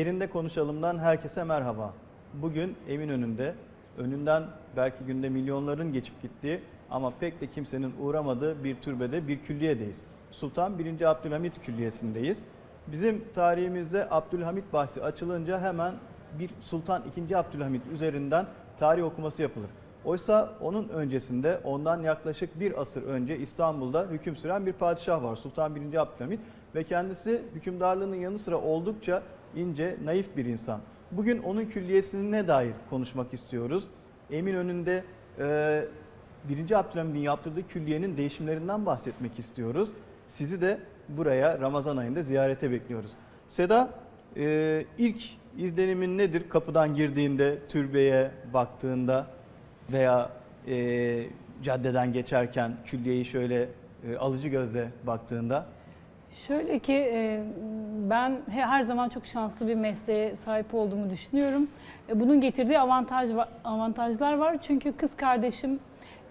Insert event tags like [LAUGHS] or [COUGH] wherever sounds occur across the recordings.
Yerinde Konuşalım'dan herkese merhaba. Bugün Eminönü'nde önünden belki günde milyonların geçip gittiği ama pek de kimsenin uğramadığı bir türbede bir külliyedeyiz. Sultan 1. Abdülhamit Külliyesi'ndeyiz. Bizim tarihimizde Abdülhamit bahsi açılınca hemen bir Sultan 2. Abdülhamit üzerinden tarih okuması yapılır. Oysa onun öncesinde ondan yaklaşık bir asır önce İstanbul'da hüküm süren bir padişah var Sultan 1. Abdülhamit ve kendisi hükümdarlığının yanı sıra oldukça ince, naif bir insan. Bugün onun külliyesine dair konuşmak istiyoruz. Eminönü'nde e, 1. Abdülhamid'in yaptırdığı külliyenin değişimlerinden bahsetmek istiyoruz. Sizi de buraya Ramazan ayında ziyarete bekliyoruz. Seda e, ilk izlenimin nedir kapıdan girdiğinde, türbeye baktığında veya e, caddeden geçerken külliyeyi şöyle e, alıcı gözle baktığında? Şöyle ki e, ben he- her zaman çok şanslı bir mesleğe sahip olduğumu düşünüyorum. E, Bunun getirdiği avantaj va- avantajlar var. Çünkü kız kardeşim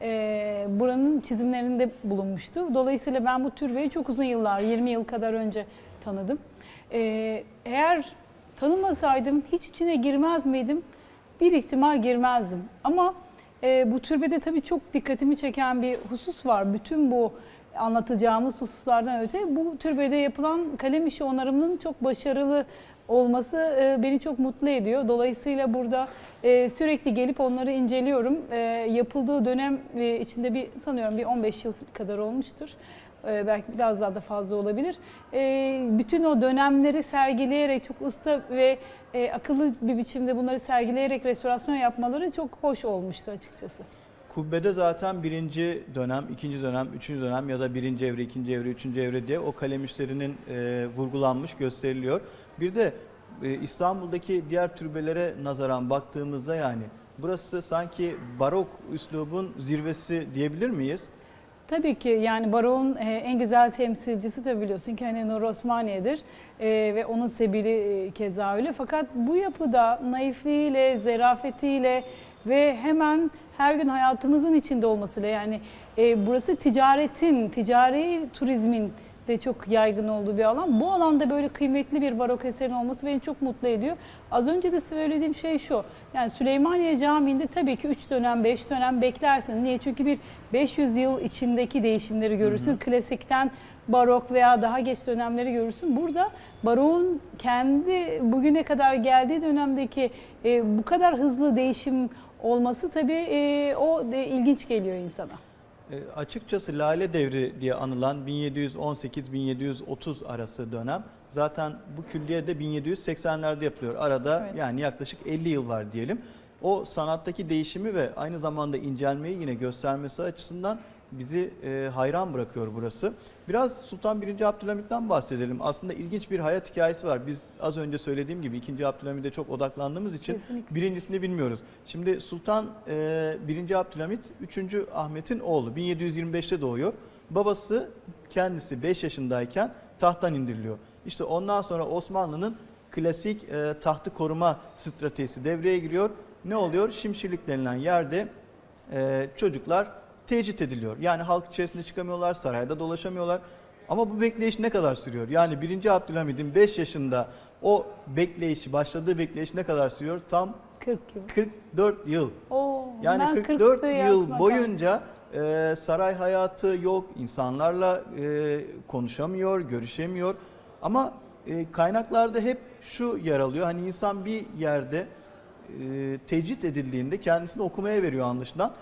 e, buranın çizimlerinde bulunmuştu. Dolayısıyla ben bu türbeyi çok uzun yıllar, 20 yıl kadar önce tanıdım. Eğer tanımasaydım hiç içine girmez miydim? Bir ihtimal girmezdim. Ama bu türbede tabii çok dikkatimi çeken bir husus var. Bütün bu anlatacağımız hususlardan öte bu türbede yapılan kalem işi onarımının çok başarılı olması e, beni çok mutlu ediyor. Dolayısıyla burada e, sürekli gelip onları inceliyorum. E, yapıldığı dönem içinde bir sanıyorum bir 15 yıl kadar olmuştur. Belki biraz daha da fazla olabilir. Bütün o dönemleri sergileyerek çok usta ve akıllı bir biçimde bunları sergileyerek restorasyon yapmaları çok hoş olmuştu açıkçası. Kubbede zaten birinci dönem, ikinci dönem, üçüncü dönem ya da birinci evre, ikinci evre, üçüncü evre diye o kalem işlerinin e, vurgulanmış, gösteriliyor. Bir de e, İstanbul'daki diğer türbelere nazaran baktığımızda yani burası sanki barok üslubun zirvesi diyebilir miyiz? Tabii ki yani Baro'nun e, en güzel temsilcisi de biliyorsun ki hani Nur Osmaniye'dir E, ve onun sebili e, keza öyle. Fakat bu yapıda naifliğiyle, zerafetiyle ve hemen her gün hayatımızın içinde olmasıyla yani e, burası ticaretin, ticari turizmin de çok yaygın olduğu bir alan. Bu alanda böyle kıymetli bir barok eserin olması beni çok mutlu ediyor. Az önce de söylediğim şey şu. Yani Süleymaniye Camii'nde tabii ki 3 dönem, 5 dönem beklersin. Niye? Çünkü bir 500 yıl içindeki değişimleri görürsün. Klasikten barok veya daha geç dönemleri görürsün. Burada barokun kendi bugüne kadar geldiği dönemdeki e, bu kadar hızlı değişim olması tabii e, o de ilginç geliyor insana. E, açıkçası Lale Devri diye anılan 1718-1730 arası dönem zaten bu külliye de 1780'lerde yapılıyor. Arada Evet. yani yaklaşık 50 yıl var diyelim. O sanattaki değişimi ve aynı zamanda incelmeyi yine göstermesi açısından bizi e, hayran bırakıyor burası. Biraz Sultan 1. Abdülhamit'ten bahsedelim. Aslında ilginç bir hayat hikayesi var. Biz az önce söylediğim gibi 2. Abdülhamit'e çok odaklandığımız için Kesinlikle. birincisini bilmiyoruz. Şimdi Sultan e, 1. Abdülhamit 3. Ahmet'in oğlu 1725'te doğuyor. Babası kendisi 5 yaşındayken tahttan indiriliyor. İşte ondan sonra Osmanlı'nın klasik e, tahtı koruma stratejisi devreye giriyor. Ne oluyor? Şimşirlik denilen yerde e, çocuklar tecrit ediliyor. Yani halk içerisinde çıkamıyorlar, sarayda dolaşamıyorlar. Ama bu bekleyiş ne kadar sürüyor? Yani 1. Abdülhamid'in 5 yaşında o bekleyişi, başladığı bekleyiş ne kadar sürüyor? Tam 40 yıl. 44 yıl. Oo, Yani ben 44 40'lı yıl boyunca e, saray hayatı yok, insanlarla e, konuşamıyor, görüşemiyor. Ama e, kaynaklarda hep şu yer alıyor. Hani insan bir yerde e, tecrit edildiğinde kendisini okumaya veriyor anlaşılan.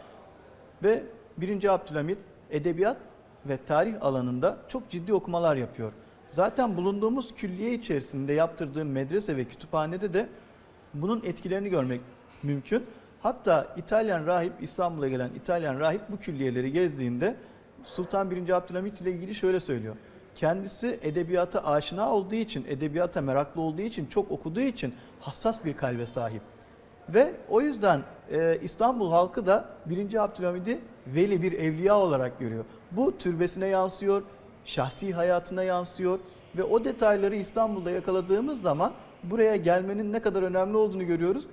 Ve 1. Abdülhamit edebiyat ve tarih alanında çok ciddi okumalar yapıyor. Zaten bulunduğumuz külliye içerisinde yaptırdığı medrese ve kütüphanede de bunun etkilerini görmek mümkün. Hatta İtalyan rahip İstanbul'a gelen İtalyan rahip bu külliyeleri gezdiğinde Sultan 1. Abdülhamit ile ilgili şöyle söylüyor. Kendisi edebiyata aşina olduğu için, edebiyata meraklı olduğu için, çok okuduğu için hassas bir kalbe sahip. Ve o yüzden e, İstanbul halkı da 1. Abdülhamid'i veli bir evliya olarak görüyor. Bu türbesine yansıyor, şahsi hayatına yansıyor ve o detayları İstanbul'da yakaladığımız zaman buraya gelmenin ne kadar önemli olduğunu görüyoruz.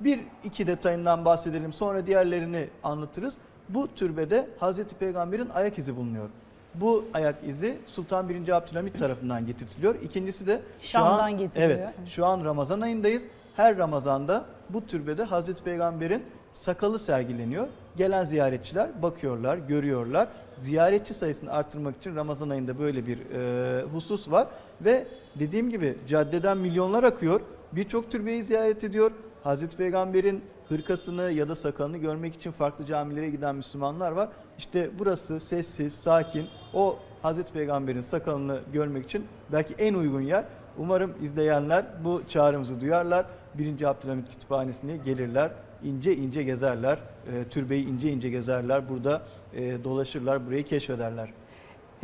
Bir iki detayından bahsedelim sonra diğerlerini anlatırız. Bu türbede Hazreti Peygamber'in ayak izi bulunuyor. Bu ayak izi Sultan 1. Abdülhamit tarafından getirtiliyor. İkincisi de şu Şam'dan an getiriliyor. evet şu an Ramazan ayındayız. Her Ramazan'da bu türbede Hazreti Peygamber'in sakalı sergileniyor. Gelen ziyaretçiler bakıyorlar, görüyorlar. Ziyaretçi sayısını arttırmak için Ramazan ayında böyle bir e, husus var ve dediğim gibi caddeden milyonlar akıyor. Birçok türbeyi ziyaret ediyor. Hazreti Peygamber'in hırkasını ya da sakalını görmek için farklı camilere giden Müslümanlar var. İşte burası sessiz, sakin. O Hazreti Peygamber'in sakalını görmek için belki en uygun yer. Umarım izleyenler bu çağrımızı duyarlar. 1. Abdülhamit Kütüphanesi'ne gelirler. ince ince gezerler. E, türbeyi ince ince gezerler. Burada e, dolaşırlar, burayı keşfederler.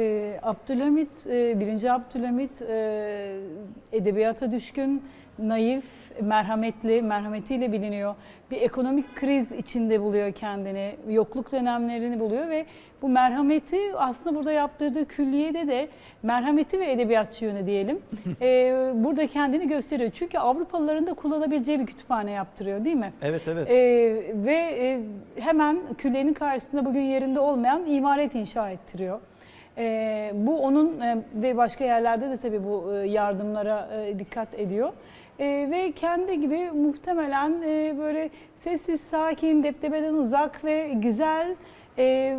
Ee, Abdülhamit, e, 1. Abdülhamit e, edebiyata düşkün, naif, merhametli, merhametiyle biliniyor. Bir ekonomik kriz içinde buluyor kendini, yokluk dönemlerini buluyor ve bu merhameti aslında burada yaptırdığı külliyede de merhameti ve edebiyatçı yönü diyelim. [LAUGHS] e, burada kendini gösteriyor. Çünkü Avrupalıların da kullanabileceği bir kütüphane yaptırıyor değil mi? Evet evet. Ee, ve e, hemen külliyenin karşısında bugün yerinde olmayan imaret inşa ettiriyor. Ee, bu onun e, ve başka yerlerde de tabii bu e, yardımlara e, dikkat ediyor. E, ve kendi gibi muhtemelen e, böyle sessiz, sakin, deptebeden uzak ve güzel, e,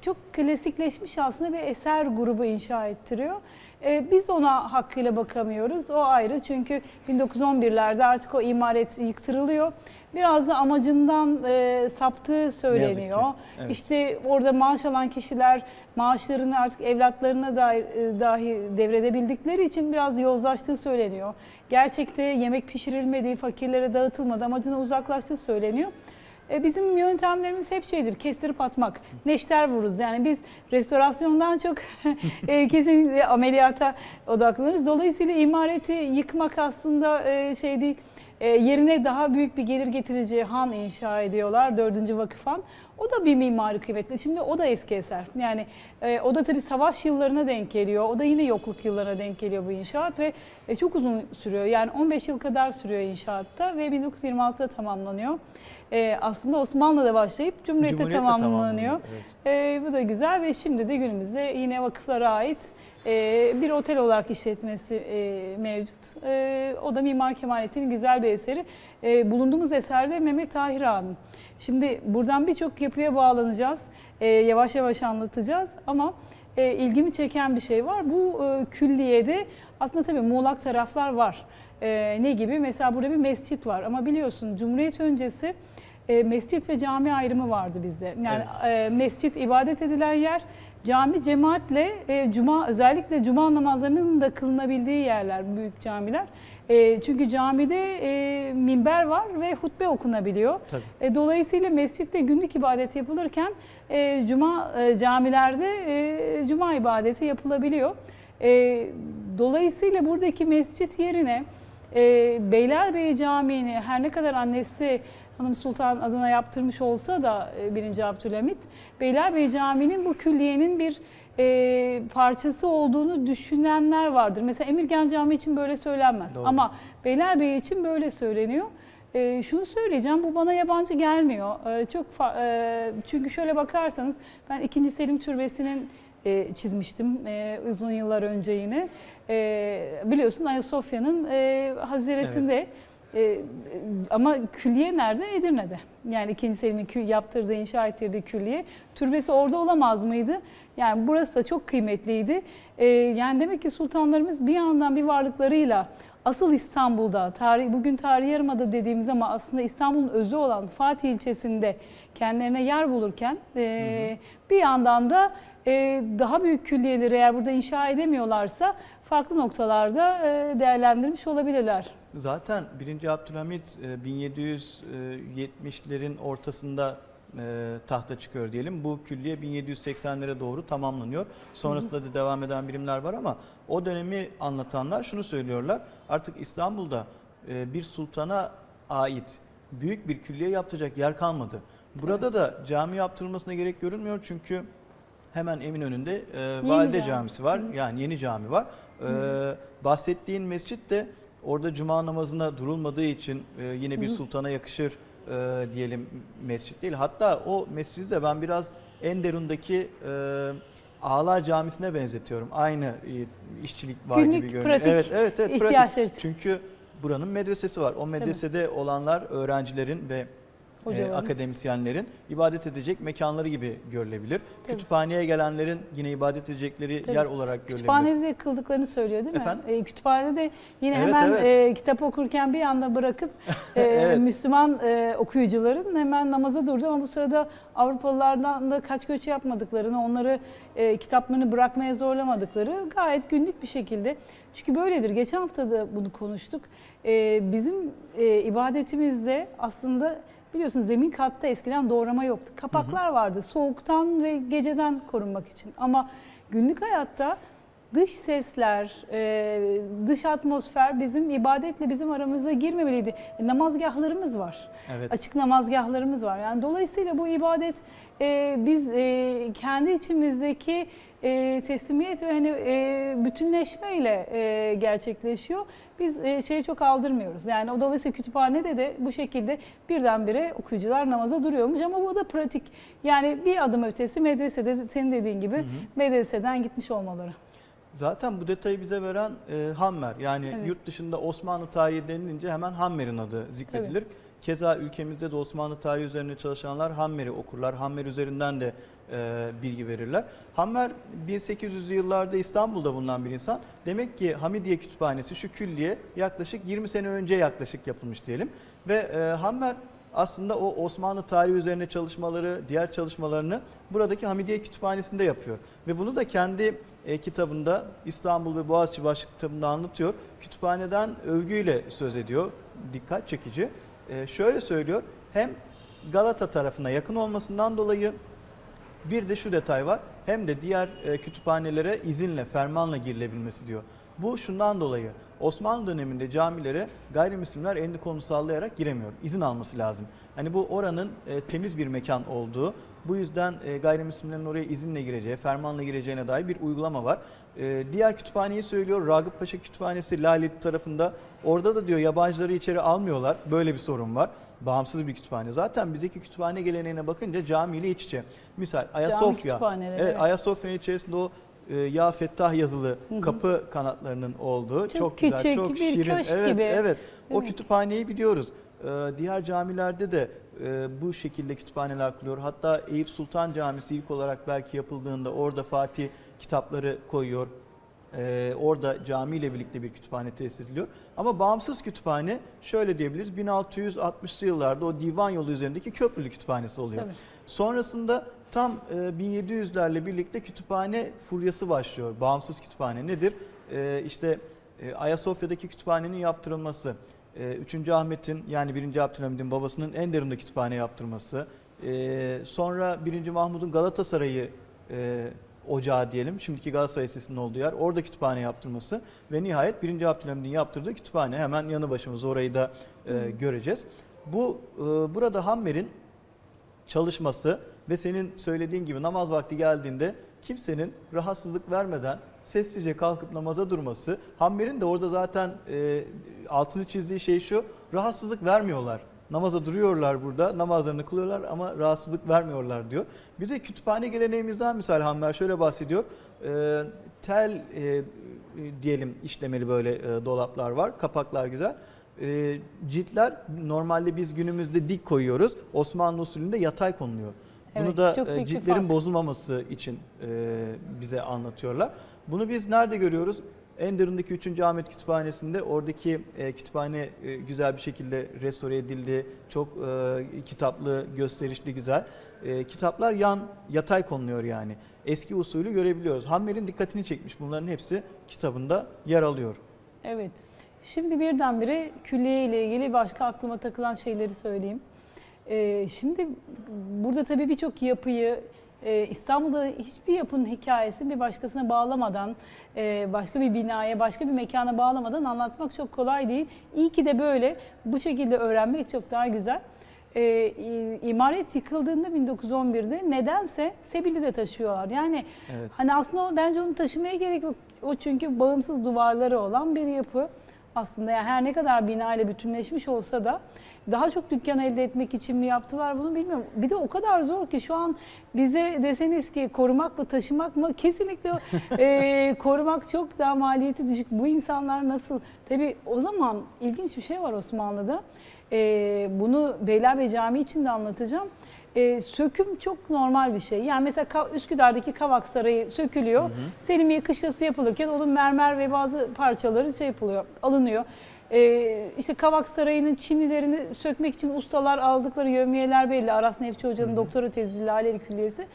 çok klasikleşmiş aslında bir eser grubu inşa ettiriyor. E, biz ona hakkıyla bakamıyoruz. O ayrı çünkü 1911'lerde artık o imaret yıktırılıyor. Biraz da amacından e, saptığı söyleniyor. Evet. İşte orada maaş alan kişiler maaşlarını artık evlatlarına dair, e, dahi devredebildikleri için biraz yozlaştığı söyleniyor. Gerçekte yemek pişirilmediği, fakirlere dağıtılmadı, amacına uzaklaştığı söyleniyor. E, bizim yöntemlerimiz hep şeydir, kestirip atmak, neşter vururuz. Yani biz restorasyondan çok [LAUGHS] e, kesinlikle ameliyata odaklanırız. Dolayısıyla imareti yıkmak aslında e, şey değil, e, yerine daha büyük bir gelir getirici han inşa ediyorlar. Dördüncü vakıf han. O da bir mimari kıymetli. Şimdi o da eski eser. Yani e, o da tabii savaş yıllarına denk geliyor. O da yine yokluk yıllarına denk geliyor bu inşaat ve e, çok uzun sürüyor. Yani 15 yıl kadar sürüyor inşaatta ve 1926'da tamamlanıyor. E, aslında Osmanlı'da başlayıp Cumhuriyet'te Cumhuriyet'le tamamlanıyor. Evet. E, bu da güzel ve şimdi de günümüzde yine vakıflara ait e, bir otel olarak işletmesi e, mevcut. E, o da Mimar Kemalettin'in güzel bir eseri. E, bulunduğumuz eserde Mehmet Tahir Ağa'nın. Şimdi buradan birçok yapıya bağlanacağız. Yavaş yavaş anlatacağız ama e, ilgimi çeken bir şey var. Bu e, külliyede aslında tabii muğlak taraflar var. Ne gibi? Mesela burada bir mescit var ama biliyorsun Cumhuriyet öncesi e, mescit ve cami ayrımı vardı bizde. Yani e, mescit ibadet edilen yer, cami cemaatle e, cuma özellikle cuma namazlarının da kılınabildiği yerler büyük camiler. E, çünkü camide e, minber var ve hutbe okunabiliyor. Tabii. E, dolayısıyla mescitte günlük ibadet yapılırken e, cuma e, camilerde e, cuma ibadeti yapılabiliyor. E, dolayısıyla buradaki mescit yerine e, Beylerbeyi Camii'ni her ne kadar annesi Hanım Sultan adına yaptırmış olsa da e, 1. Abdülhamit, Beylerbeyi Camii'nin bu külliyenin bir e, parçası olduğunu düşünenler vardır. Mesela Emirgan Camii için böyle söylenmez Doğru. ama Beylerbeyi için böyle söyleniyor. E, şunu söyleyeceğim, bu bana yabancı gelmiyor. E, çok e, çünkü şöyle bakarsanız ben 2. Selim Türbesi'nin e, çizmiştim e, uzun yıllar önce yine. E, biliyorsun Ayasofya'nın e, haziresinde. E, ama külliye nerede? Edirne'de. Yani 2. Selim'in kü- yaptırdığı, inşa ettirdiği külliye. Türbesi orada olamaz mıydı? Yani burası da çok kıymetliydi. E, yani demek ki sultanlarımız bir yandan bir varlıklarıyla asıl İstanbul'da, tarih, bugün tarihi yarımada dediğimiz ama aslında İstanbul'un özü olan Fatih ilçesinde kendilerine yer bulurken e, bir yandan da e, daha büyük külliyeleri eğer burada inşa edemiyorlarsa farklı noktalarda e, değerlendirmiş olabilirler. Zaten 1. Abdülhamit e, 1770'lerin ortasında e, tahta çıkıyor diyelim. Bu külliye 1780'lere doğru tamamlanıyor. Sonrasında da devam eden birimler var ama o dönemi anlatanlar şunu söylüyorlar. Artık İstanbul'da e, bir sultana ait büyük bir külliye yaptıracak yer kalmadı. Burada da cami yaptırılmasına gerek görünmüyor çünkü hemen Eminönü'nde e, Valide cami. Camisi var. Hı. Yani yeni cami var. E, bahsettiğin mescit de orada cuma namazına durulmadığı için e, yine bir Hı. sultana yakışır e, diyelim mescit değil. Hatta o mescidi de ben biraz Enderun'daki e, Ağlar Camisi'ne benzetiyorum. Aynı e, işçilik var Günlük, gibi görünüyor. pratik evet, evet, evet, pratik. için. Çünkü buranın medresesi var. O medresede olanlar öğrencilerin ve e, akademisyenlerin ibadet edecek mekanları gibi görülebilir. Tabii. Kütüphaneye gelenlerin yine ibadet edecekleri Tabii. yer olarak görülebilir. Kütüphanede de kıldıklarını söylüyor değil mi? Efendim? E, kütüphanede de yine Evet, hemen evet. e, kitap okurken bir anda bırakıp [LAUGHS] e, Evet. Müslüman e, okuyucuların hemen namaza durdu ama bu sırada Avrupalılardan da kaç göç yapmadıklarını, onları e, kitaplarını bırakmaya zorlamadıkları gayet günlük bir şekilde. Çünkü böyledir. Geçen hafta da bunu konuştuk. E, bizim e, ibadetimizde aslında biliyorsunuz zemin katta eskiden doğrama yoktu. Kapaklar vardı soğuktan ve geceden korunmak için. Ama günlük hayatta dış sesler, e, dış atmosfer bizim ibadetle bizim aramıza girmemeliydi. E, namazgahlarımız var. Evet. Açık namazgahlarımız var. Yani dolayısıyla bu ibadet e, biz e, kendi içimizdeki e, teslimiyet ve hani e, bütünleşmeyle e, gerçekleşiyor. Biz e, şeyi çok aldırmıyoruz. Yani o dolayısıyla kütüphanede de bu şekilde birdenbire okuyucular namaza duruyormuş ama bu da pratik. Yani bir adım ötesi medresede senin dediğin gibi medreseden gitmiş olmaları. Zaten bu detayı bize veren e, Hammer. Yani Evet. yurt dışında Osmanlı tarihi denilince hemen Hammer'in adı zikredilir. Keza ülkemizde de Osmanlı tarihi üzerine çalışanlar Hammer'i okurlar. Hammer üzerinden de e, bilgi verirler. Hammer 1800'lü yıllarda İstanbul'da bulunan bir insan. Demek ki Hamidiye Kütüphanesi şu külliye yaklaşık 20 sene önce yaklaşık yapılmış diyelim. Ve e, Hammer aslında o Osmanlı tarihi üzerine çalışmaları, diğer çalışmalarını buradaki Hamidiye Kütüphanesi'nde yapıyor. Ve bunu da kendi e, kitabında İstanbul ve Boğaziçi başlık kitabında anlatıyor. Kütüphaneden övgüyle söz ediyor. Dikkat çekici. E, şöyle söylüyor. Hem Galata tarafına yakın olmasından dolayı bir de şu detay var. Hem de diğer e, kütüphanelere izinle, fermanla girilebilmesi diyor. Bu şundan dolayı Osmanlı döneminde camilere gayrimüslimler elini kolunu sallayarak giremiyor. İzin alması lazım. Hani bu oranın e, temiz bir mekan olduğu, bu yüzden e, gayrimüslimlerin oraya izinle gireceği, fermanla gireceğine dair bir uygulama var. E, diğer kütüphaneyi söylüyor. Ragıp Paşa Kütüphanesi Laleli tarafında. Orada da diyor yabancıları içeri almıyorlar. Böyle bir sorun var. Bağımsız bir kütüphane. Zaten bizdeki kütüphane geleneğine bakınca camiyle iç içe. Misal Ayasofya. kütüphaneleri, Evet, evet. Ayasofya'nın içerisinde o e, Ya Fettah yazılı kapı kanatlarının olduğu çok, Çok güzel, küçük, çok bir şirin. köşk evet, gibi. evet. O Evet. kütüphaneyi biliyoruz. Diğer camilerde de e, bu şekilde kütüphaneler kuruluyor. Hatta Eyüp Sultan Camisi ilk olarak belki yapıldığında orada Fatih kitapları koyuyor. Ee, orada camiyle birlikte bir kütüphane tesis ediliyor. Ama bağımsız kütüphane şöyle diyebiliriz 1660'lı yıllarda o divan yolu üzerindeki köprülü kütüphanesi oluyor. Tabii. Sonrasında tam e, 1700'lerle birlikte kütüphane furyası başlıyor. Bağımsız kütüphane nedir? E, işte e, Ayasofya'daki kütüphanenin yaptırılması, e, 3. Ahmet'in yani 1. Abdülhamid'in babasının Enderun'da kütüphane yaptırması, e, sonra 1. Mahmud'un Galatasaray'ı e, ocağı diyelim, şimdiki Galatasaray Lisesi'nin olduğu yer, orada kütüphane yaptırması ve nihayet 1. Abdülhamid'in yaptırdığı kütüphane hemen yanı başımızda orayı da e, göreceğiz. Bu e, burada Hammer'in çalışması ve senin söylediğin gibi namaz vakti geldiğinde kimsenin rahatsızlık vermeden sessizce kalkıp namaza durması. Hammer'in de orada zaten e, altını çizdiği şey şu, rahatsızlık vermiyorlar. Namaza duruyorlar burada, namazlarını kılıyorlar ama rahatsızlık vermiyorlar diyor. Bir de kütüphane geleneğimizden misal Hammer şöyle bahsediyor. E, tel e, diyelim işlemeli böyle e, dolaplar var, kapaklar güzel. E, ciltler normalde biz günümüzde dik koyuyoruz. Osmanlı usulünde yatay konuluyor. Bunu da e, ciltlerin bozulmaması için e, bize anlatıyorlar. Bunu biz nerede görüyoruz? Enderun'daki 3. Ahmet Kütüphanesi'nde oradaki e, kütüphane e, güzel bir şekilde restore edildi. Çok e, kitaplı, gösterişli, güzel. E, kitaplar yan, yatay konuluyor yani. Eski usulü görebiliyoruz. Hammer'in dikkatini çekmiş. Bunların hepsi kitabında yer alıyor. Evet. Şimdi birdenbire külliye ile ilgili başka aklıma takılan şeyleri söyleyeyim. Ee, şimdi burada tabii birçok yapıyı e, İstanbul'da hiçbir yapının hikayesini bir başkasına bağlamadan, e, başka bir binaya, başka bir mekana bağlamadan anlatmak çok kolay değil. İyi ki de böyle. Bu şekilde öğrenmek çok daha güzel. E, imaret yıkıldığında 1911'de nedense Sebil'i de taşıyorlar. Yani Evet. Hani aslında bence onu taşımaya gerek yok. O çünkü bağımsız duvarları olan bir yapı. Aslında yani her ne kadar bina ile bütünleşmiş olsa da Daha çok dükkan elde etmek için mi yaptılar bunu bilmiyorum. Bir de o kadar zor ki şu an bize deseniz ki korumak mı taşımak mı kesinlikle [LAUGHS] e, korumak çok daha maliyeti düşük. Bu insanlar nasıl? Tabii o zaman ilginç bir şey var Osmanlı'da. E, bunu Beylerbeyi Camii için de anlatacağım. E, söküm çok normal bir şey. Yani mesela Üsküdar'daki Kavak Sarayı sökülüyor. Selimiye kışlası yapılırken onun mermer ve bazı parçaları şey yapılıyor, alınıyor. E, işte Kavak Sarayı'nın çinilerini sökmek için ustalar aldıkları yövmiyeler belli. Aras Nefçi Hoca'nın doktora tezi Laleli Külliyesi.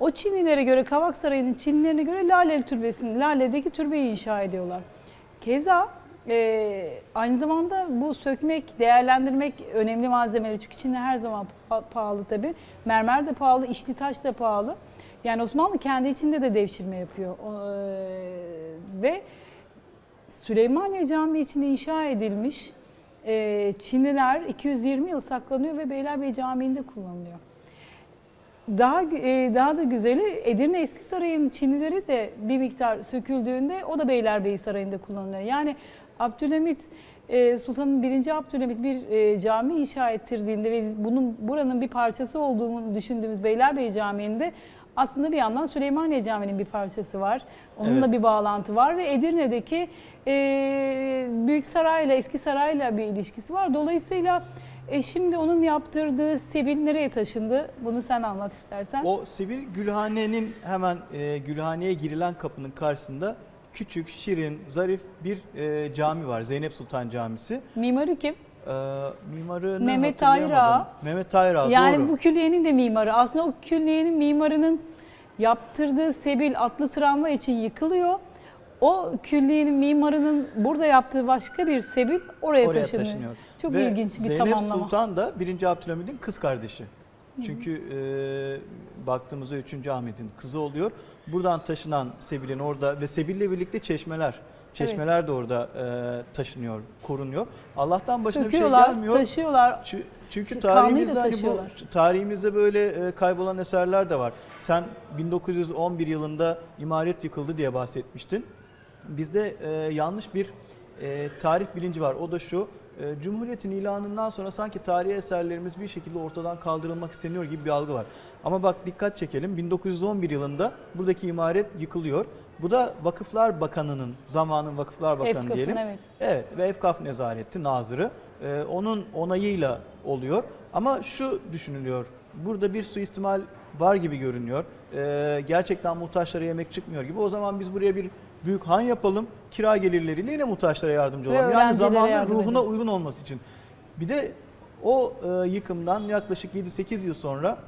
O Çinilere göre Kavak Sarayı'nın Çinilerine göre Laleli Türbesi'ni, Lale'deki türbeyi inşa ediyorlar. Keza e, aynı zamanda bu sökmek, değerlendirmek önemli malzemeleri. Çünkü Çin'de her zaman pa- pahalı tabii. Mermer de pahalı, işli taş da pahalı. Yani Osmanlı kendi içinde de devşirme yapıyor. O, e, ve Süleymaniye Camii için inşa edilmiş e, Çiniler 220 yıl saklanıyor ve Beylerbeyi Camii'nde kullanılıyor. Daha e, daha da güzeli Edirne Eski Sarayı'nın çinileri de bir miktar söküldüğünde o da Beylerbeyi Sarayı'nda kullanılıyor. Yani Abdülhamit e, Sultan'ın birinci Abdülhamit bir e, cami inşa ettirdiğinde ve biz bunun buranın bir parçası olduğunu düşündüğümüz Beylerbeyi Camii'nde aslında bir yandan Süleymaniye Camii'nin bir parçası var. Onunla Evet. bir bağlantı var ve Edirne'deki e, Büyük Saray'la Eski Saray'la bir ilişkisi var. Dolayısıyla e, şimdi onun yaptırdığı Sebil nereye taşındı? Bunu sen anlat istersen. O Sibil Gülhane'nin hemen e, Gülhane'ye girilen kapının karşısında küçük, şirin, zarif bir e, cami var. Zeynep Sultan Camisi. Mimarı kim? E, mimarını Mehmet hatırlayamadım. Ayra. Mehmet Ayra yani doğru. bu külliyenin de mimarı. Aslında o külliyenin mimarının yaptırdığı Sebil atlı tramvay için yıkılıyor. O külliyenin mimarının burada yaptığı başka bir Sebil oraya, Oraya taşınıyor. taşınıyor. Çok Ve ilginç bir Zeynep tamamlama. Sultan da 1. Abdülhamid'in kız kardeşi. Çünkü e, baktığımızda 3. Ahmet'in kızı oluyor. Buradan taşınan Sebil'in orada ve Sebil'le birlikte çeşmeler. Çeşmeler de orada e, taşınıyor, korunuyor. Allah'tan başına bir şey gelmiyor. taşıyorlar. Çü- Çünkü tarihimizde hani taşıyorlar. bu tarihimizde böyle e, kaybolan eserler de var. Sen 1911 yılında imaret yıkıldı diye bahsetmiştin. Bizde e, yanlış bir e, tarih bilinci var. O da şu. E, Cumhuriyetin ilanından sonra sanki tarihi eserlerimiz bir şekilde ortadan kaldırılmak isteniyor gibi bir algı var. Ama bak dikkat çekelim. 1911 yılında buradaki imaret yıkılıyor. Bu da Vakıflar Bakanı'nın, zamanın Vakıflar Bakanı Efkaf'ın, diyelim. evet. Evet ve Efkaf Nezareti Nazırı e, onun onayıyla oluyor. Ama şu düşünülüyor. Burada bir suistimal var gibi görünüyor. E, gerçekten muhtaçlara yemek çıkmıyor gibi. O zaman biz buraya bir büyük han yapalım. Kira gelirleriyle yine muhtaçlara yardımcı Ve olalım. Yani zamanın yardım ruhuna edelim. uygun olması için. Bir de o e, yıkımdan yaklaşık 7-8 yıl sonra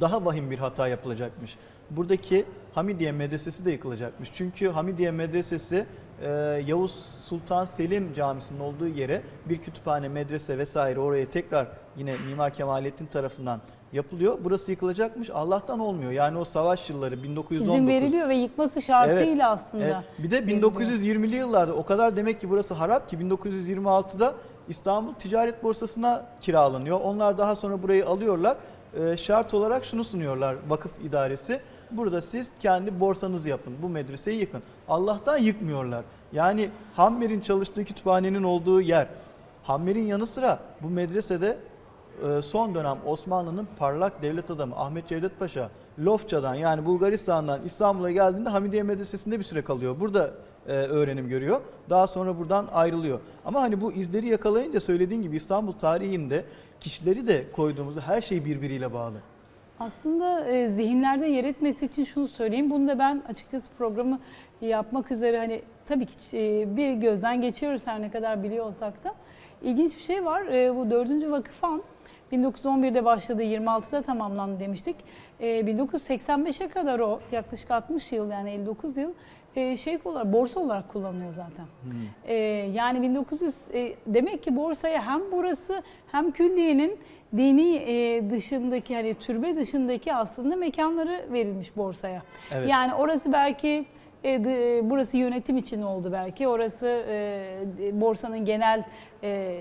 daha vahim bir hata yapılacakmış. Buradaki Hamidiye Medresesi de yıkılacakmış. Çünkü Hamidiye Medresesi e, Yavuz Sultan Selim Camisi'nin olduğu yere bir kütüphane, medrese vesaire oraya tekrar yine Mimar Kemalettin tarafından yapılıyor. Burası yıkılacakmış. Allah'tan olmuyor. Yani o savaş yılları 1919. İzin veriliyor ve yıkması şartıyla aslında. Evet. Bir de veriliyor. 1920'li yıllarda o kadar demek ki burası harap ki 1926'da İstanbul Ticaret Borsası'na kiralanıyor. Onlar daha sonra burayı alıyorlar. Ee, şart olarak şunu sunuyorlar vakıf idaresi. Burada siz kendi borsanızı yapın. Bu medreseyi yıkın. Allah'tan yıkmıyorlar. Yani Hammer'in çalıştığı kütüphanenin olduğu yer. Hammer'in yanı sıra bu medresede son dönem Osmanlı'nın parlak devlet adamı Ahmet Cevdet Paşa Lofça'dan yani Bulgaristan'dan İstanbul'a geldiğinde Hamidiye Medresesi'nde bir süre kalıyor. Burada e, öğrenim görüyor. Daha sonra buradan ayrılıyor. Ama hani bu izleri yakalayınca söylediğin gibi İstanbul tarihinde kişileri de koyduğumuzda her şey birbiriyle bağlı. Aslında e, zihinlerde yer etmesi için şunu söyleyeyim. Bunu da ben açıkçası programı yapmak üzere hani tabii ki e, bir gözden geçiyoruz her ne kadar biliyor olsak da. İlginç bir şey var. E, bu dördüncü vakıfan 1911'de başladı, 26'da tamamlandı demiştik. E, 1985'e kadar o yaklaşık 60 yıl yani 59 yıl e, şey olarak borsa olarak kullanılıyor zaten. E, yani 1900 e, demek ki borsaya hem burası hem külliyenin dini e, dışındaki hani türbe dışındaki aslında mekanları verilmiş borsaya. Evet. Yani orası belki e, d- burası yönetim için oldu belki. Orası e, borsanın genel e,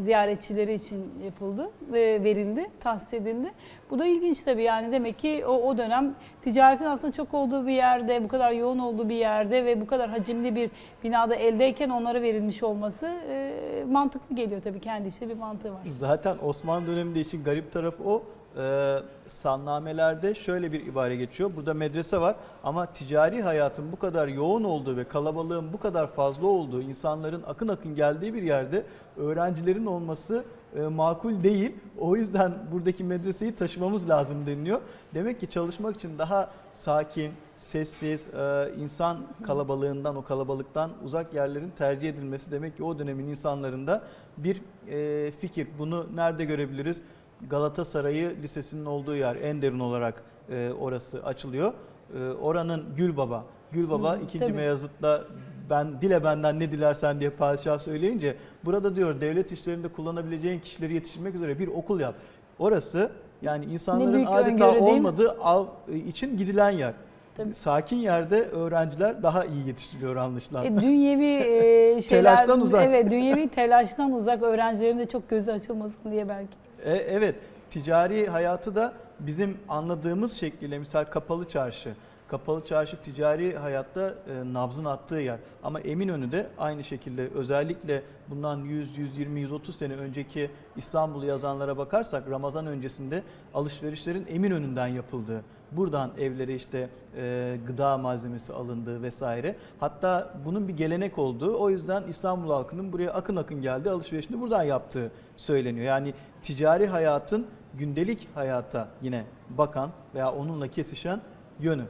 ziyaretçileri için yapıldı ve verildi, tahsis edildi. Bu da ilginç tabii yani demek ki o, o dönem ticaretin aslında çok olduğu bir yerde, bu kadar yoğun olduğu bir yerde ve bu kadar hacimli bir binada eldeyken onlara verilmiş olması e, mantıklı geliyor tabii kendi işte bir mantığı var. Zaten Osmanlı döneminde için garip tarafı o. Ee, sannamelerde şöyle bir ibare geçiyor. Burada medrese var ama ticari hayatın bu kadar yoğun olduğu ve kalabalığın bu kadar fazla olduğu, insanların akın akın geldiği bir yerde öğrencilerin olması e, makul değil. O yüzden buradaki medreseyi taşımamız lazım deniliyor. Demek ki çalışmak için daha sakin, sessiz, e, insan kalabalığından, o kalabalıktan uzak yerlerin tercih edilmesi demek ki o dönemin insanlarında bir e, fikir. Bunu nerede görebiliriz? Galatasaray'ı lisesinin olduğu yer en derin olarak e, orası açılıyor. E, oranın Gülbaba. Gülbaba Hı, 2. tabii. Meyazıt'la ben dile benden ne dilersen diye padişah söyleyince burada diyor devlet işlerinde kullanabileceğin kişileri yetiştirmek üzere bir okul yap. Orası yani insanların adeta öngörü olmadığı av için gidilen yer. Tabii. Sakin yerde öğrenciler daha iyi yetiştiriliyor anlaşılan. E, dünyevi e, [LAUGHS] şeyler, Telaştan uzak. Evet, dünyevi telaştan uzak öğrencilerin de çok gözü açılmasın diye belki. E, evet, ticari hayatı da bizim anladığımız şekliyle misal kapalı çarşı. Kapalı çarşı ticari hayatta e, nabzın attığı yer. Ama Eminönü de aynı şekilde özellikle bundan 100, 120, 130 sene önceki İstanbul'u yazanlara bakarsak Ramazan öncesinde alışverişlerin Eminönü'nden yapıldığı, buradan evlere işte e, gıda malzemesi alındığı vesaire. Hatta bunun bir gelenek olduğu o yüzden İstanbul halkının buraya akın akın geldiği alışverişini buradan yaptığı söyleniyor. Yani ticari hayatın gündelik hayata yine bakan veya onunla kesişen yönü.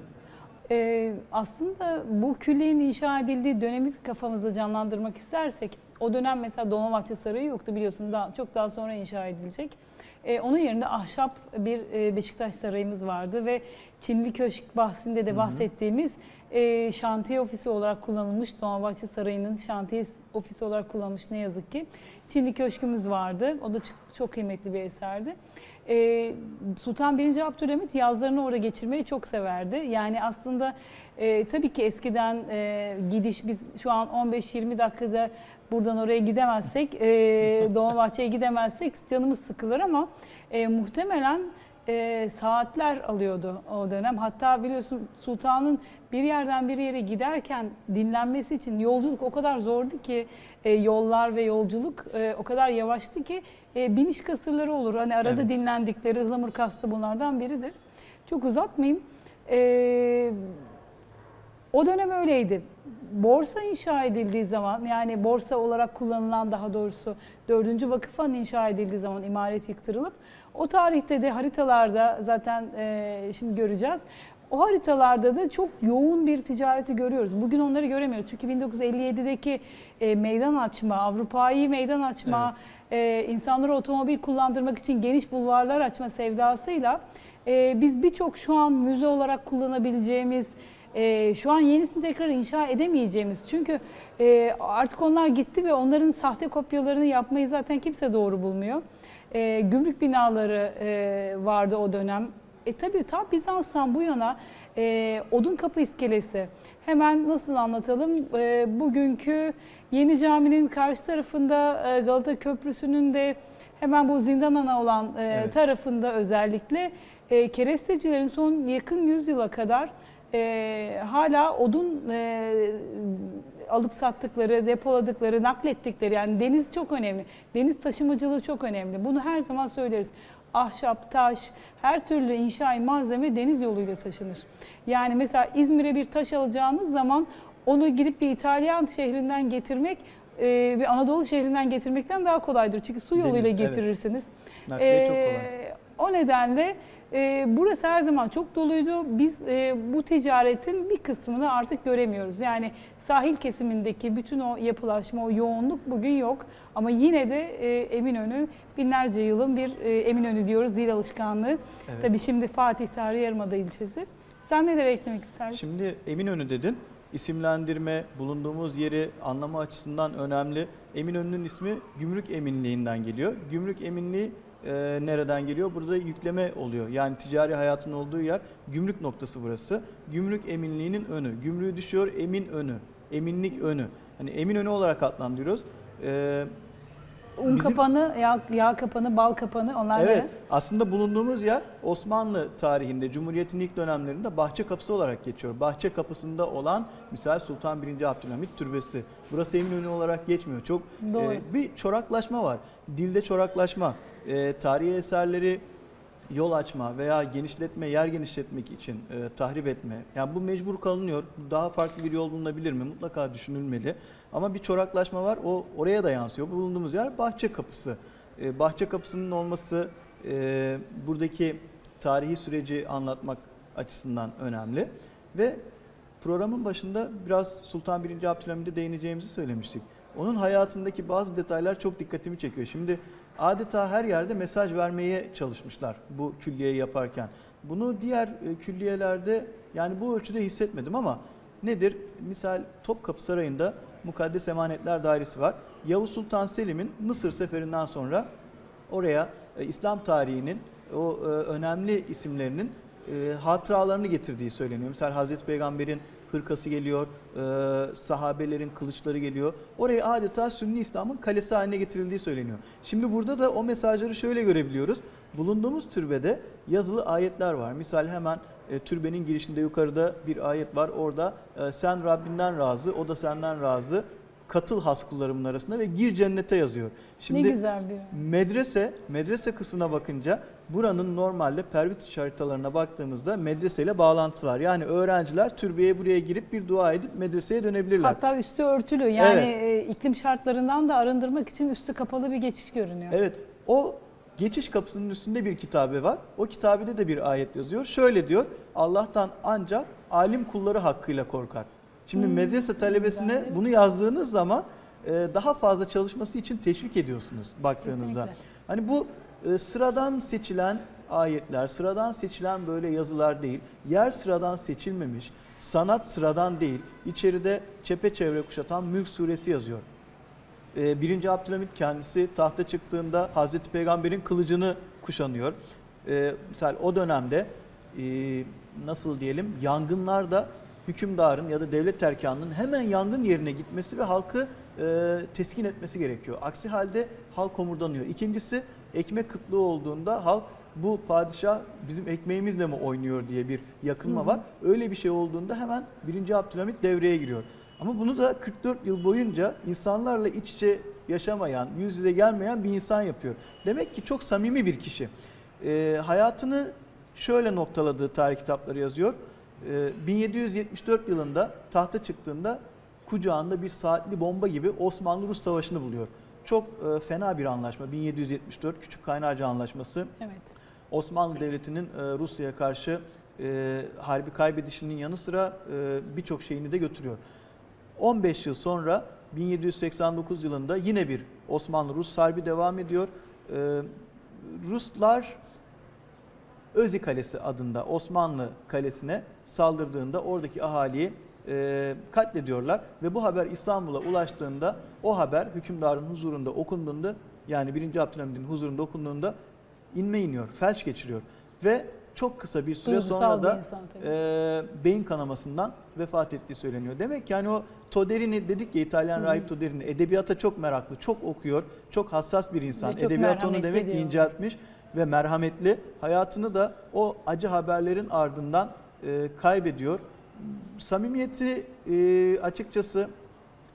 Ee, aslında bu külliyenin inşa edildiği dönemi bir kafamızda canlandırmak istersek o dönem mesela Dolmabahçe Sarayı yoktu biliyorsun daha çok daha sonra inşa edilecek. Ee, onun yerinde ahşap bir e, Beşiktaş Sarayımız vardı ve Çinli Köşk bahsinde de bahsettiğimiz e, şantiye ofisi olarak kullanılmış Dolmabahçe Sarayı'nın şantiye ofisi olarak kullanılmış ne yazık ki. Çinli Köşkümüz vardı. O da çok, çok kıymetli bir eserdi. Ee, Sultan 1. Abdülhamit yazlarını orada geçirmeyi çok severdi. Yani aslında e, tabii ki eskiden e, gidiş biz şu an 15-20 dakikada buradan oraya gidemezsek, e, [LAUGHS] Dolmabahçe'ye gidemezsek canımız sıkılır ama e, muhtemelen e, saatler alıyordu o dönem. Hatta biliyorsun sultanın bir yerden bir yere giderken dinlenmesi için yolculuk o kadar zordu ki e, yollar ve yolculuk e, o kadar yavaştı ki e, biniş kasırları olur. Hani arada Evet. dinlendikleri ıhlamur kastı bunlardan biridir. Çok uzatmayayım. E, o dönem öyleydi. Borsa inşa edildiği zaman yani borsa olarak kullanılan daha doğrusu 4. vakıfan inşa edildiği zaman imaret yıktırılıp o tarihte de haritalarda zaten e, şimdi göreceğiz. O haritalarda da çok yoğun bir ticareti görüyoruz. Bugün onları göremiyoruz. Çünkü 1957'deki e, meydan açma, Avrupa'yı meydan açma, e, insanları otomobil kullandırmak için geniş bulvarlar açma sevdasıyla e, biz birçok şu an müze olarak kullanabileceğimiz, e, şu an yenisini tekrar inşa edemeyeceğimiz. Çünkü e, artık onlar gitti ve onların sahte kopyalarını yapmayı zaten kimse doğru bulmuyor. E, gümrük binaları e, vardı o dönem. E tabii ta Bizans'tan bu yana e, Odun Kapı iskelesi. Hemen nasıl anlatalım? E, bugünkü Yeni Cami'nin karşı tarafında e, Galata Köprüsü'nün de hemen bu zindan ana olan e, Evet. tarafında özellikle e, kerestecilerin son yakın yüzyıla kadar e, hala odun e, alıp sattıkları, depoladıkları, naklettikleri yani deniz çok önemli. Deniz taşımacılığı çok önemli. Bunu her zaman söyleriz. Ahşap, taş, her türlü inşai malzeme deniz yoluyla taşınır. Yani mesela İzmir'e bir taş alacağınız zaman onu gidip bir İtalyan şehrinden getirmek e, bir Anadolu şehrinden getirmekten daha kolaydır. Çünkü su Deniz, yoluyla evet. getirirsiniz. Nakliye çok Ee, kolay. O nedenle e, burası her zaman çok doluydu. Biz e, bu ticaretin bir kısmını artık göremiyoruz. Yani sahil kesimindeki bütün o yapılaşma, o yoğunluk bugün yok. Ama yine de e, Eminönü binlerce yılın bir e, Eminönü diyoruz dil alışkanlığı. Evet. Tabii şimdi Fatih Tarihi Yarımada ilçesi. Sen neler eklemek istersin? Şimdi Eminönü dedin. İsimlendirme, bulunduğumuz yeri anlama açısından önemli. Eminönü'nün ismi Gümrük Eminliği'nden geliyor. Gümrük Eminliği e, nereden geliyor? Burada yükleme oluyor. Yani ticari hayatın olduğu yer gümrük noktası burası. Gümrük Eminliği'nin önü. Gümrüğü düşüyor Emin önü. Eminlik önü. Hani Eminönü olarak adlandırıyoruz. E, Un Bizim- kapanı, yağ, yağ kapanı, bal kapanı onlar Evet, ne? aslında bulunduğumuz yer Osmanlı tarihinde, Cumhuriyet'in ilk dönemlerinde Bahçe Kapısı olarak geçiyor. Bahçe Kapısı'nda olan misal Sultan 1. Abdülhamit Türbesi. Burası Eminönü olarak geçmiyor. Çok Doğru. e, bir çoraklaşma var. Dilde çoraklaşma, e, tarihi eserleri yol açma veya genişletme, yer genişletmek için e, tahrip etme. Yani bu mecbur kalınıyor. Daha farklı bir yol bulunabilir mi? Mutlaka düşünülmeli. Ama bir çoraklaşma var. O oraya da yansıyor. Bulunduğumuz yer Bahçe Kapısı. E, Bahçe Kapısı'nın olması e, buradaki tarihi süreci anlatmak açısından önemli. Ve programın başında biraz Sultan 1. Abdülhamid'e değineceğimizi söylemiştik. Onun hayatındaki bazı detaylar çok dikkatimi çekiyor. Şimdi adeta her yerde mesaj vermeye çalışmışlar bu külliyeyi yaparken. Bunu diğer e, külliyelerde yani bu ölçüde hissetmedim ama nedir? Misal Topkapı Sarayı'nda Mukaddes Emanetler Dairesi var. Yavuz Sultan Selim'in Mısır seferinden sonra oraya e, İslam tarihinin o e, önemli isimlerinin hatıralarını getirdiği söyleniyor. Mesela Hazreti Peygamber'in hırkası geliyor, e, sahabelerin kılıçları geliyor. Oraya adeta Sünni İslam'ın kalesi haline getirildiği söyleniyor. Şimdi burada da o mesajları şöyle görebiliyoruz. Bulunduğumuz türbede yazılı ayetler var. Misal hemen e, türbenin girişinde yukarıda bir ayet var. Orada e, sen Rabbinden razı, o da senden razı. Katıl has kullarımın arasında ve gir cennete yazıyor. Şimdi ne güzel bir. Medrese, medrese kısmına bakınca buranın normalde pervit haritalarına baktığımızda medreseyle bağlantısı var. Yani öğrenciler türbeye buraya girip bir dua edip medreseye dönebilirler. Hatta üstü örtülü. Yani Evet. e, iklim şartlarından da arındırmak için üstü kapalı bir geçiş görünüyor. Evet, o geçiş kapısının üstünde bir kitabe var. O kitabede de bir ayet yazıyor. Şöyle diyor, Allah'tan ancak alim kulları hakkıyla korkar. Şimdi Hmm, medrese talebesine bunu yazdığınız zaman e, daha fazla çalışması için teşvik ediyorsunuz baktığınızda. Kesinlikle. Hani bu e, sıradan seçilen ayetler, sıradan seçilen böyle yazılar değil. Yer sıradan seçilmemiş, sanat sıradan değil. İçeride çepeçevre kuşatan Mülk suresi yazıyor. Ee, Birinci Abdülhamit kendisi tahta çıktığında Hazreti Peygamber'in kılıcını kuşanıyor. Mesela o dönemde e, nasıl diyelim yangınlarda hükümdarın ya da devlet erkanının hemen yangın yerine gitmesi ve halkı e, teskin etmesi gerekiyor. Aksi halde halk homurdanıyor. İkincisi ekmek kıtlığı olduğunda halk bu padişah bizim ekmeğimizle mi oynuyor diye bir yakınma var. Öyle bir şey olduğunda hemen 1. Abdülhamit devreye giriyor. Ama bunu da 44 yıl boyunca insanlarla iç içe yaşamayan, yüz yüze gelmeyen bir insan yapıyor. Demek ki çok samimi bir kişi. Ee, hayatını şöyle noktaladığı tarih kitapları yazıyor. Ee, 1774 yılında tahta çıktığında kucağında bir saatli bomba gibi Osmanlı-Rus Savaşı'nı buluyor. Çok e, fena bir anlaşma 1774 Küçük Kaynarca Anlaşması. Evet. Osmanlı Devleti'nin e, Rusya'ya karşı e, harbi kaybedişinin yanı sıra birçok şeyini de götürüyor. 15 yıl sonra 1789 yılında yine bir Osmanlı-Rus harbi devam ediyor. Ruslar Özi Kalesi adında Osmanlı Kalesi'ne saldırdığında oradaki ahaliyi e, katlediyorlar ve bu haber İstanbul'a ulaştığında o haber hükümdarın huzurunda okunduğunda yani 1. Abdülhamid'in huzurunda okunduğunda inme iniyor, felç geçiriyor ve çok kısa bir süre Duygusal sonra bir da insan tabii. e, beyin kanamasından vefat ettiği söyleniyor. Demek ki yani o Toderini dedik ya İtalyan Hı. rahip Toderini edebiyata çok meraklı, çok okuyor, çok hassas bir insan. Ve çok Edebiyat onu merhametli demek ki diyor. inceltmiş ve merhametli. Hayatını da o acı haberlerin ardından e, kaybediyor. Samimiyeti e, açıkçası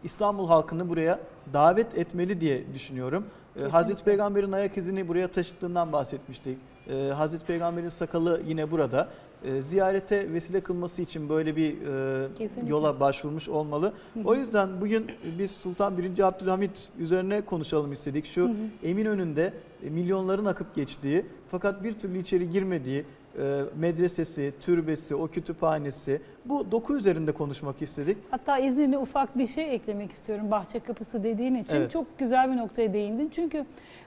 İstanbul halkını buraya davet etmeli diye düşünüyorum. E, Kesinlikle. Hazreti Peygamber'in ayak izini buraya taşıttığından bahsetmiştik. E, Hazreti Peygamber'in sakalı yine burada. E, ziyarete vesile kılması için böyle bir e, Kesinlikle. yola başvurmuş olmalı. Hı hı. O yüzden bugün biz Sultan 1. Abdülhamit üzerine konuşalım istedik. Şu Hı hı. Eminönü'nde milyonların akıp geçtiği fakat bir türlü içeri girmediği e, medresesi, türbesi, o kütüphanesi bu doku üzerinde konuşmak istedik. Hatta izninle ufak bir şey eklemek istiyorum bahçe kapısı dediğin için. Evet. Çok güzel bir noktaya değindin. Çünkü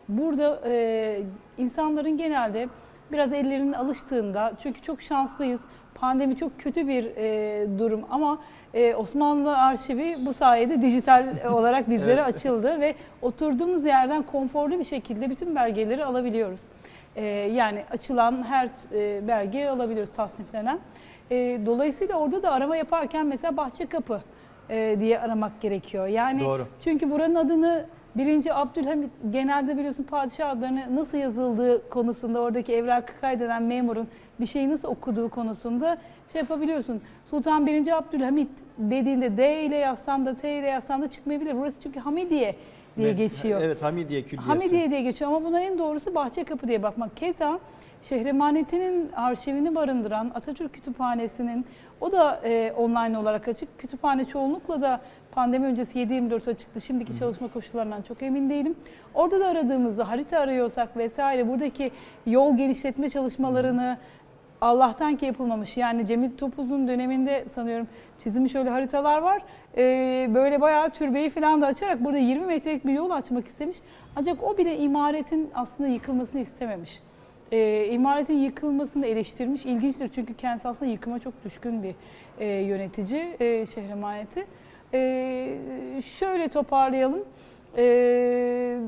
burada e, insanların genelde biraz ellerinin alıştığında çünkü çok şanslıyız. Pandemi çok kötü bir e, durum ama e, Osmanlı arşivi bu sayede dijital [LAUGHS] olarak bizlere Evet. açıldı ve oturduğumuz yerden konforlu bir şekilde bütün belgeleri alabiliyoruz. E, yani açılan her e, belgeyi alabiliyoruz tasniflenen. E, dolayısıyla orada da arama yaparken mesela bahçe kapı e, diye aramak gerekiyor. Yani Doğru. çünkü buranın adını Birinci Abdülhamit genelde biliyorsun padişah adlarını nasıl yazıldığı konusunda oradaki evrakı kaydeden memurun bir şeyi nasıl okuduğu konusunda şey yapabiliyorsun. Sultan 1. Abdülhamit dediğinde D ile yazsan da T ile yazsan da çıkmayabilir. Burası çünkü Hamidiye diye Evet, geçiyor. Evet Hamidiye Külliyesi. Hamidiye diye geçiyor ama buna en doğrusu Bahçekapı diye bakmak. Keza Şehremaneti'nin arşivini barındıran Atatürk Kütüphanesi'nin o da e, online olarak açık. Kütüphane çoğunlukla da pandemi öncesi 7-24 açıktı. Şimdiki çalışma koşullarından çok emin değilim. Orada da aradığımızda harita arıyorsak vesaire buradaki yol genişletme çalışmalarını Allah'tan ki yapılmamış. Yani Cemil Topuz'un döneminde sanıyorum çizilmiş öyle haritalar var. Ee, böyle bayağı türbeyi falan da açarak burada 20 metrelik bir yol açmak istemiş. Ancak o bile imaretin aslında yıkılmasını istememiş. Ee, imaretin yıkılmasını eleştirmiş. İlginçtir çünkü kendisi aslında yıkıma çok düşkün bir e, yönetici e, şehir emaneti. Ee, şöyle toparlayalım. Ee,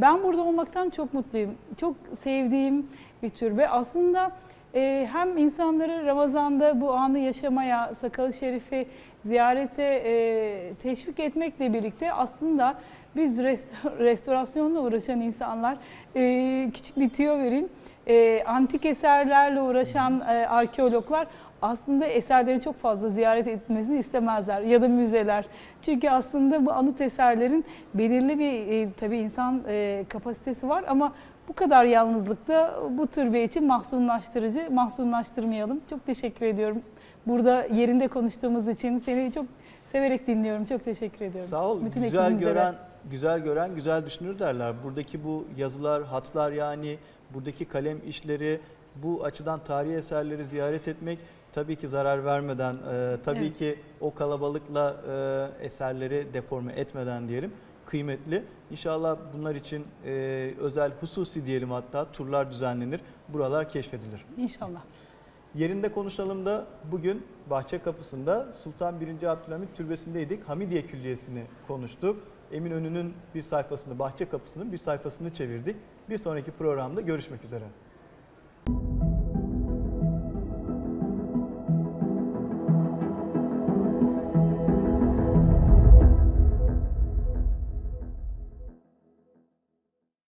ben burada olmaktan çok mutluyum. Çok sevdiğim bir türbe. Aslında e, hem insanları Ramazan'da bu anı yaşamaya, Sakalı Şerif'i ziyarete e, teşvik etmekle birlikte aslında biz rest- [LAUGHS] restorasyonla uğraşan insanlar, e, küçük bir tüyo vereyim, e, antik eserlerle uğraşan e, arkeologlar aslında eserlerin çok fazla ziyaret etmesini istemezler ya da müzeler. Çünkü aslında bu anıt eserlerin belirli bir e, tabii insan e, kapasitesi var ama bu kadar yalnızlıkta bu türbe için mahzunlaştırıcı, mahzunlaştırmayalım. Çok teşekkür ediyorum. Burada yerinde konuştuğumuz için seni çok severek dinliyorum. Çok teşekkür ediyorum. Sağ ol. Bütün güzel ekibimize de. gören güzel gören güzel düşünür derler. Buradaki bu yazılar, hatlar yani buradaki kalem işleri bu açıdan tarihi eserleri ziyaret etmek tabii ki zarar vermeden, e, tabii Evet. ki o kalabalıkla e, eserleri deforme etmeden diyelim kıymetli. İnşallah bunlar için e, özel hususi diyelim hatta turlar düzenlenir. Buralar keşfedilir. İnşallah. Yerinde konuşalım da bugün Bahçe Kapısı'nda Sultan 1. Abdülhamit Türbesi'ndeydik. Hamidiye Külliyesi'ni konuştuk. Eminönü'nün bir sayfasını, Bahçe Kapısı'nın bir sayfasını çevirdik. Bir sonraki programda görüşmek üzere.